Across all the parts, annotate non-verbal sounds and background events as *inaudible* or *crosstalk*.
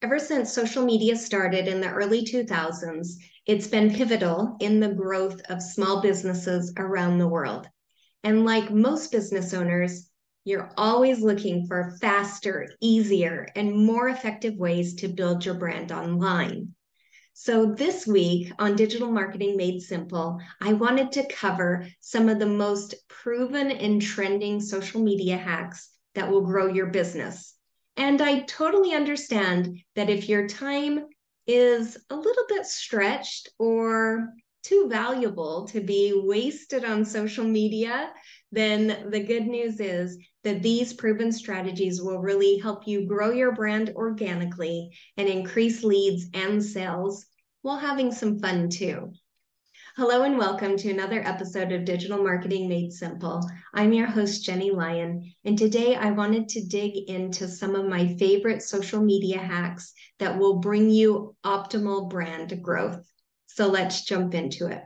Ever since social media started in the early 2000s, it's been pivotal in the growth of small businesses around the world. And like most business owners, you're always looking for faster, easier, and more effective ways to build your brand online. So, this week on Digital Marketing Made Simple, I wanted to cover some of the most proven and trending social media hacks that will grow your business. And I totally understand that if your time is a little bit stretched or too valuable to be wasted on social media, then the good news is that these proven strategies will really help you grow your brand organically and increase leads and sales while having some fun too. Hello and welcome to another episode of Digital Marketing Made Simple. I'm your host, Jenny Lyon, and today I wanted to dig into some of my favorite social media hacks that will bring you optimal brand growth. So let's jump into it.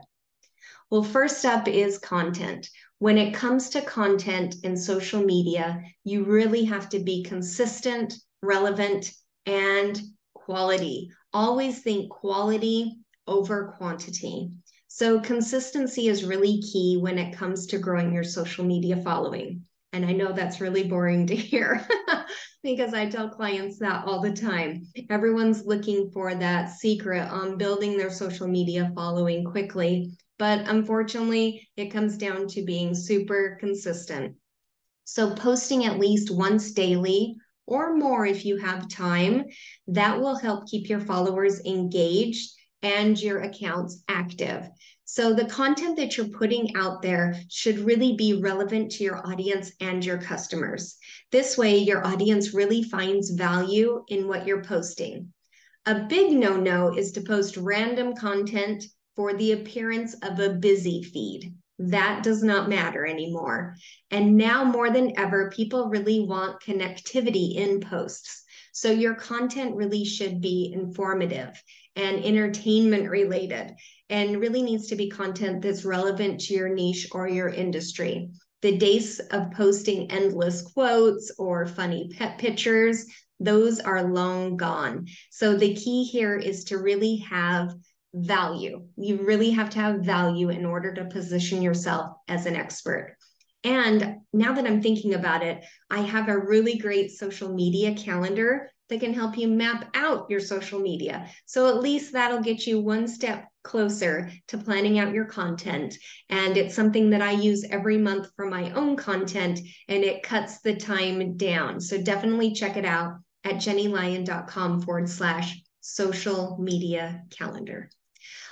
Well, first up is content. When it comes to content in social media, you really have to be consistent, relevant, and quality. Always think quality over quantity. So, consistency is really key when it comes to growing your social media following. And I know that's really boring to hear *laughs* because I tell clients that all the time. Everyone's looking for that secret on building their social media following quickly. But unfortunately, it comes down to being super consistent. So, posting at least once daily or more if you have time, that will help keep your followers engaged and your accounts active. So the content that you're putting out there should really be relevant to your audience and your customers. This way, your audience really finds value in what you're posting. A big no no is to post random content for the appearance of a busy feed. That does not matter anymore. And now more than ever, people really want connectivity in posts. So your content really should be informative and entertainment related and really needs to be content that's relevant to your niche or your industry. The days of posting endless quotes or funny pet pictures, those are long gone. So the key here is to really have value. You really have to have value in order to position yourself as an expert. And now that I'm thinking about it, I have a really great social media calendar that can help you map out your social media. So at least that'll get you one step closer to planning out your content. And it's something that I use every month for my own content and it cuts the time down. So definitely check it out at jennylyon.com forward slash social media calendar.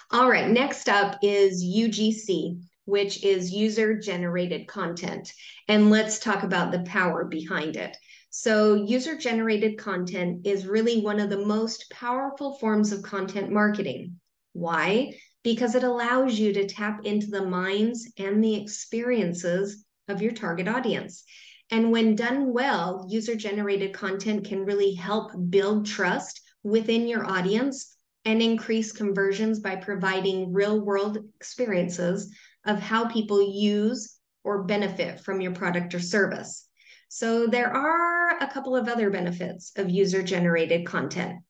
All right, next up is UGC, which is user generated content. And let's talk about the power behind it. So, user generated content is really one of the most powerful forms of content marketing. Why? Because it allows you to tap into the minds and the experiences of your target audience. And when done well, user generated content can really help build trust within your audience and increase conversions by providing real world experiences of how people use or benefit from your product or service. So there are a couple of other benefits of user generated content.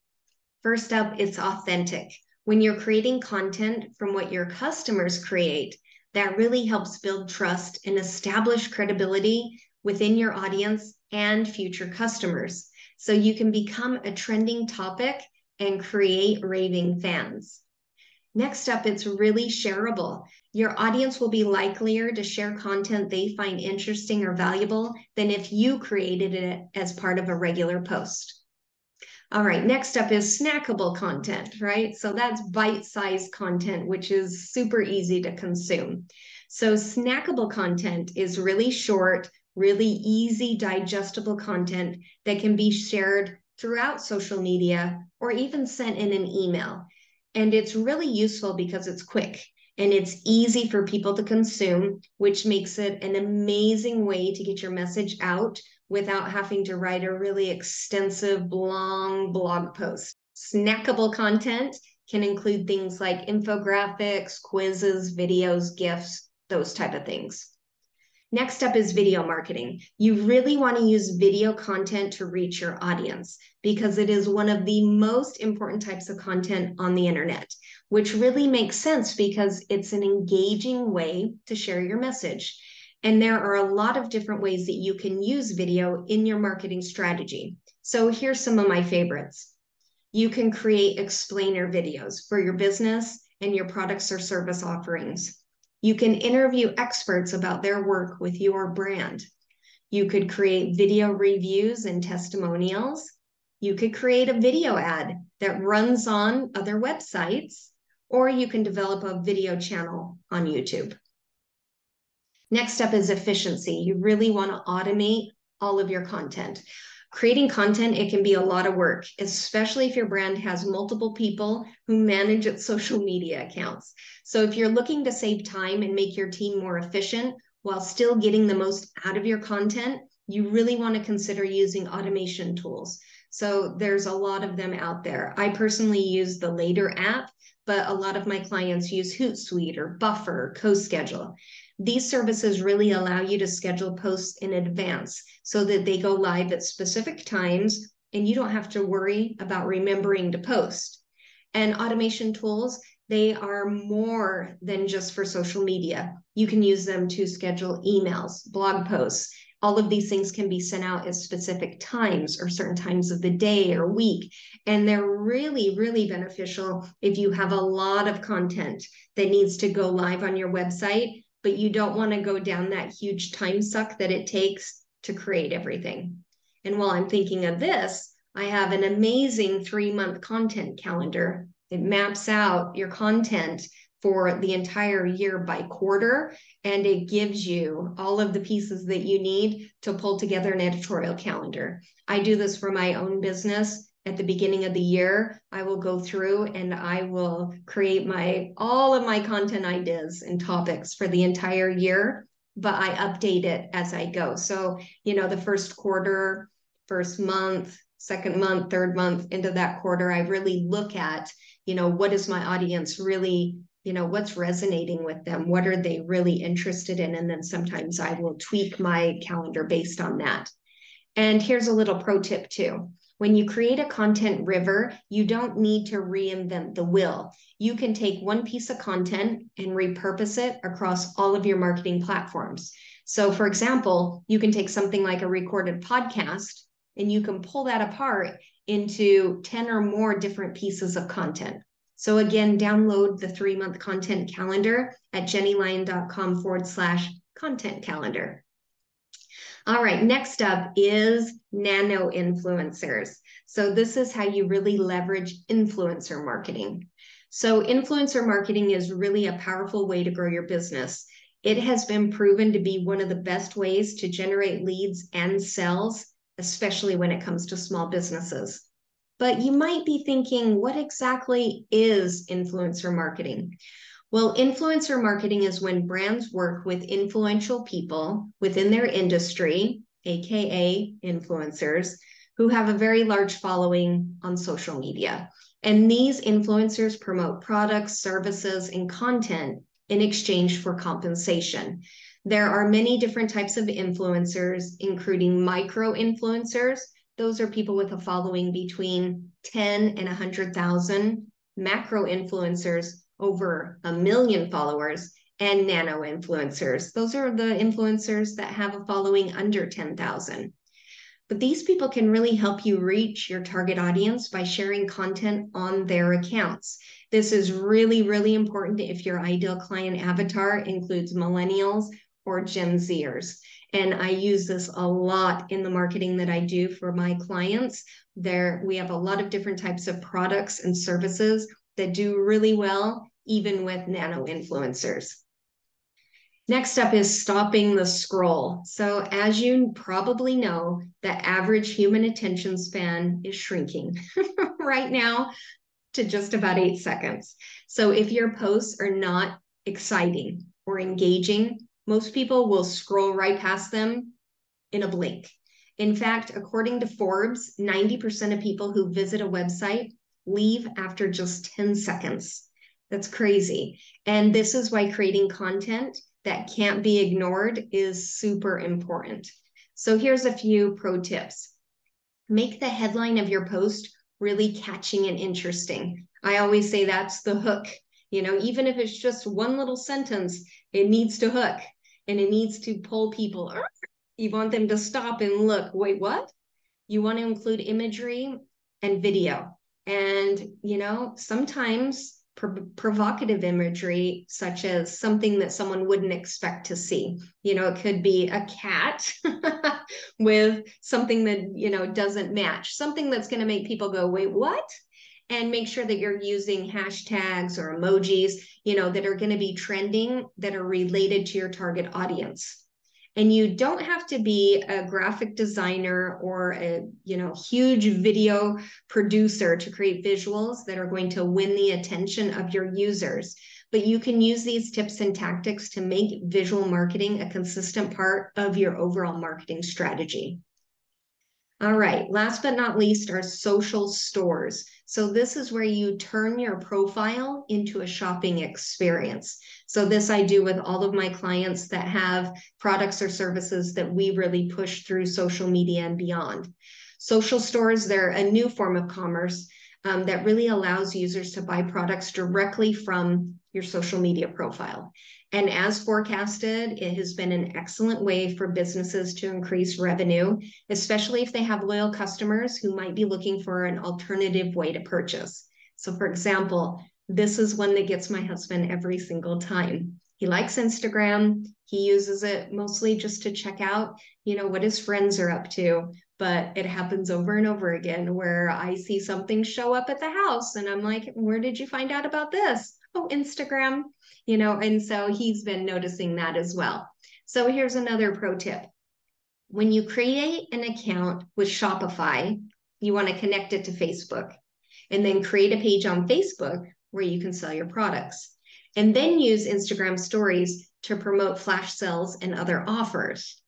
First up, it's authentic. When you're creating content from what your customers create, that really helps build trust and establish credibility within your audience and future customers. so you can become a trending topic and create raving fans. Next up, it's really shareable. Your audience will be likelier to share content they find interesting or valuable than if you created it as part of a regular post. All right, next up is snackable content, right? So that's bite sized content, which is super easy to consume. So, snackable content is really short, really easy, digestible content that can be shared throughout social media or even sent in an email. And it's really useful because it's quick and it's easy for people to consume, which makes it an amazing way to get your message out without having to write a really extensive, long blog post. Snackable content can include things like infographics, quizzes, videos, GIFs, those type of things. Next up is video marketing. You really want to use video content to reach your audience because it is one of the most important types of content on the internet, which really makes sense because it's an engaging way to share your message. And there are a lot of different ways that you can use video in your marketing strategy. So here's some of my favorites. You can create explainer videos for your business and your products or service offerings. You can interview experts about their work with your brand. You could create video reviews and testimonials. You could create a video ad that runs on other websites, or you can develop a video channel on YouTube. Next up is efficiency. You really want to automate all of your content creating content it can be a lot of work especially if your brand has multiple people who manage its social media accounts. So if you're looking to save time and make your team more efficient while still getting the most out of your content you really want to consider using automation tools. So there's a lot of them out there. I personally use the later app but a lot of my clients use hootsuite or buffer coschedule these services really allow you to schedule posts in advance so that they go live at specific times and you don't have to worry about remembering to post. And automation tools, they are more than just for social media. You can use them to schedule emails, blog posts. All of these things can be sent out at specific times or certain times of the day or week. And they're really, really beneficial if you have a lot of content that needs to go live on your website but you don't want to go down that huge time suck that it takes to create everything. And while I'm thinking of this, I have an amazing three month content calendar. It maps out your content for the entire year by quarter, and it gives you all of the pieces that you need to pull together an editorial calendar. I do this for my own business at the beginning of the year i will go through and i will create my all of my content ideas and topics for the entire year but i update it as i go. So you know the first quarter first month second month third month into that quarter i really look at you know what is my audience really you know what's resonating with them? What are they really interested in? And then sometimes i will tweak my calendar based on that. And here's a little pro tip too when you create a content river, you don't need to reinvent the wheel. You can take one piece of content and repurpose it across all of your marketing platforms. So, for example, you can take something like a recorded podcast and you can pull that apart into 10 or more different pieces of content. So, again, download the three month content calendar at jennylyon.com forward slash content calendar. All right, next up is nano influencers. So, this is how you really leverage influencer marketing. So, influencer marketing is really a powerful way to grow your business. It has been proven to be one of the best ways to generate leads and sales, especially when it comes to small businesses. But you might be thinking, what exactly is influencer marketing? Well, influencer marketing is when brands work with influential people within their industry, AKA influencers, who have a very large following on social media. And these influencers promote products, services, and content in exchange for compensation. There are many different types of influencers, including micro influencers. Those are people with a following between 10 and 100,000. Macro influencers over a million followers and nano influencers. Those are the influencers that have a following under 10,000. But these people can really help you reach your target audience by sharing content on their accounts. This is really, really important if your ideal client avatar includes millennials or Gen Zers. And I use this a lot in the marketing that I do for my clients. There, we have a lot of different types of products and services that do really well, even with nano oh. influencers. Next up is stopping the scroll. So, as you probably know, the average human attention span is shrinking *laughs* right now to just about eight seconds. So, if your posts are not exciting or engaging, most people will scroll right past them in a blink. In fact, according to Forbes, 90% of people who visit a website leave after just 10 seconds. That's crazy. And this is why creating content that can't be ignored is super important. So here's a few pro tips. Make the headline of your post really catching and interesting. I always say that's the hook. You know, even if it's just one little sentence, it needs to hook and it needs to pull people. You want them to stop and look. Wait, what? You want to include imagery and video. And, you know, sometimes provocative imagery, such as something that someone wouldn't expect to see. You know, it could be a cat *laughs* with something that, you know, doesn't match, something that's going to make people go, wait, what? And make sure that you're using hashtags or emojis, you know, that are going to be trending that are related to your target audience and you don't have to be a graphic designer or a you know huge video producer to create visuals that are going to win the attention of your users. But you can use these tips and tactics to make visual marketing a consistent part of your overall marketing strategy all right, last but not least are social stores. So this is where you turn your profile into a shopping experience. So this I do with all of my clients that have products or services that we really push through social media and beyond. Social stores, they're a new form of commerce um, that really allows users to buy products directly from your social media profile. And as forecasted, it has been an excellent way for businesses to increase revenue, especially if they have loyal customers who might be looking for an alternative way to purchase. So, for example, this is one that gets my husband every single time. He likes Instagram. He uses it mostly just to check out, you know, what his friends are up to. But it happens over and over again where I see something show up at the house and I'm like, where did you find out about this? Oh, Instagram you know, and so he's been noticing that as well. So here's another pro tip. When you create an account with Shopify, you want to connect it to Facebook and then create a page on Facebook where you can sell your products. And then use Instagram stories to promote flash sales and other offers.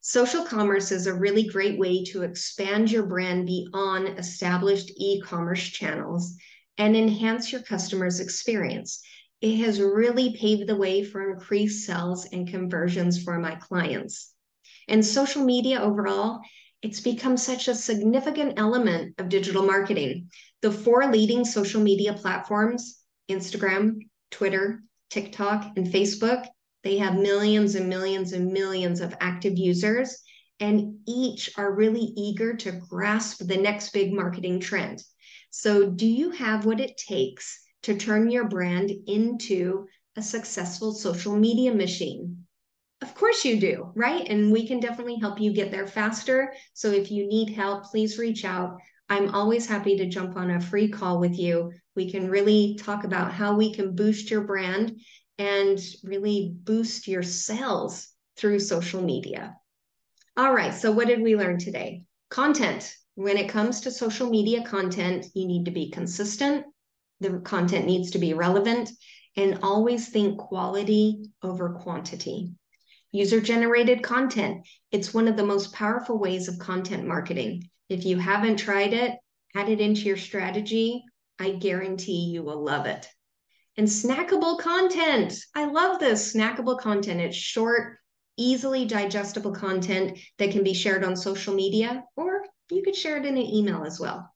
Social commerce is a really great way to expand your brand beyond established e commerce channels and enhance your customers' experience it has really paved the way for increased sales and conversions for my clients. And social media overall, it's become such a significant element of digital marketing. The four leading social media platforms Instagram, Twitter, TikTok, and Facebook they have millions and millions and millions of active users, and each are really eager to grasp the next big marketing trend. So, do you have what it takes to turn your brand into a successful social media machine? Of course you do, right? And we can definitely help you get there faster. So if you need help, please reach out. I'm always happy to jump on a free call with you. We can really talk about how we can boost your brand and really boost your sales through social media. All right, so what did we learn today? Content. When it comes to social media content, you need to be consistent, the content needs to be relevant and always think quality over quantity. User generated content. It's one of the most powerful ways of content marketing. If you haven't tried it, add it into your strategy. I guarantee you will love it. And snackable content. I love this snackable content. It's short, easily digestible content that can be shared on social media, or you could share it in an email as well.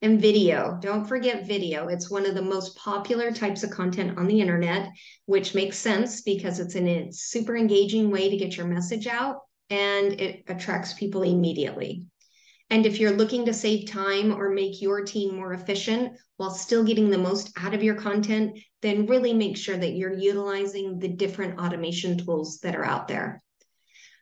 And video, don't forget video. It's one of the most popular types of content on the internet, which makes sense because it's a super engaging way to get your message out and it attracts people immediately. And if you're looking to save time or make your team more efficient while still getting the most out of your content, then really make sure that you're utilizing the different automation tools that are out there.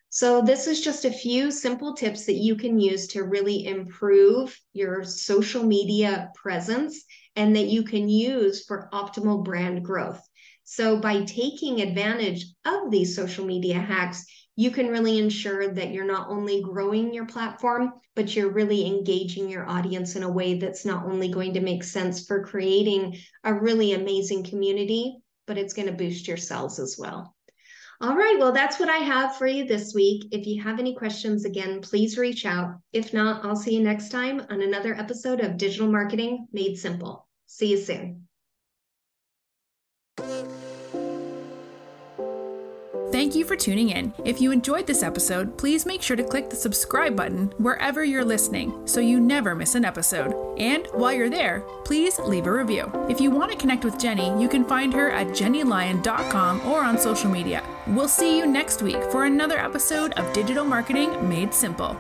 So, this is just a few simple tips that you can use to really improve your social media presence and that you can use for optimal brand growth. So, by taking advantage of these social media hacks, you can really ensure that you're not only growing your platform, but you're really engaging your audience in a way that's not only going to make sense for creating a really amazing community, but it's going to boost your sales as well. All right, well, that's what I have for you this week. If you have any questions, again, please reach out. If not, I'll see you next time on another episode of Digital Marketing Made Simple. See you soon. Thank you for tuning in. If you enjoyed this episode, please make sure to click the subscribe button wherever you're listening so you never miss an episode. And while you're there, please leave a review. If you want to connect with Jenny, you can find her at jennylyon.com or on social media. We'll see you next week for another episode of Digital Marketing Made Simple.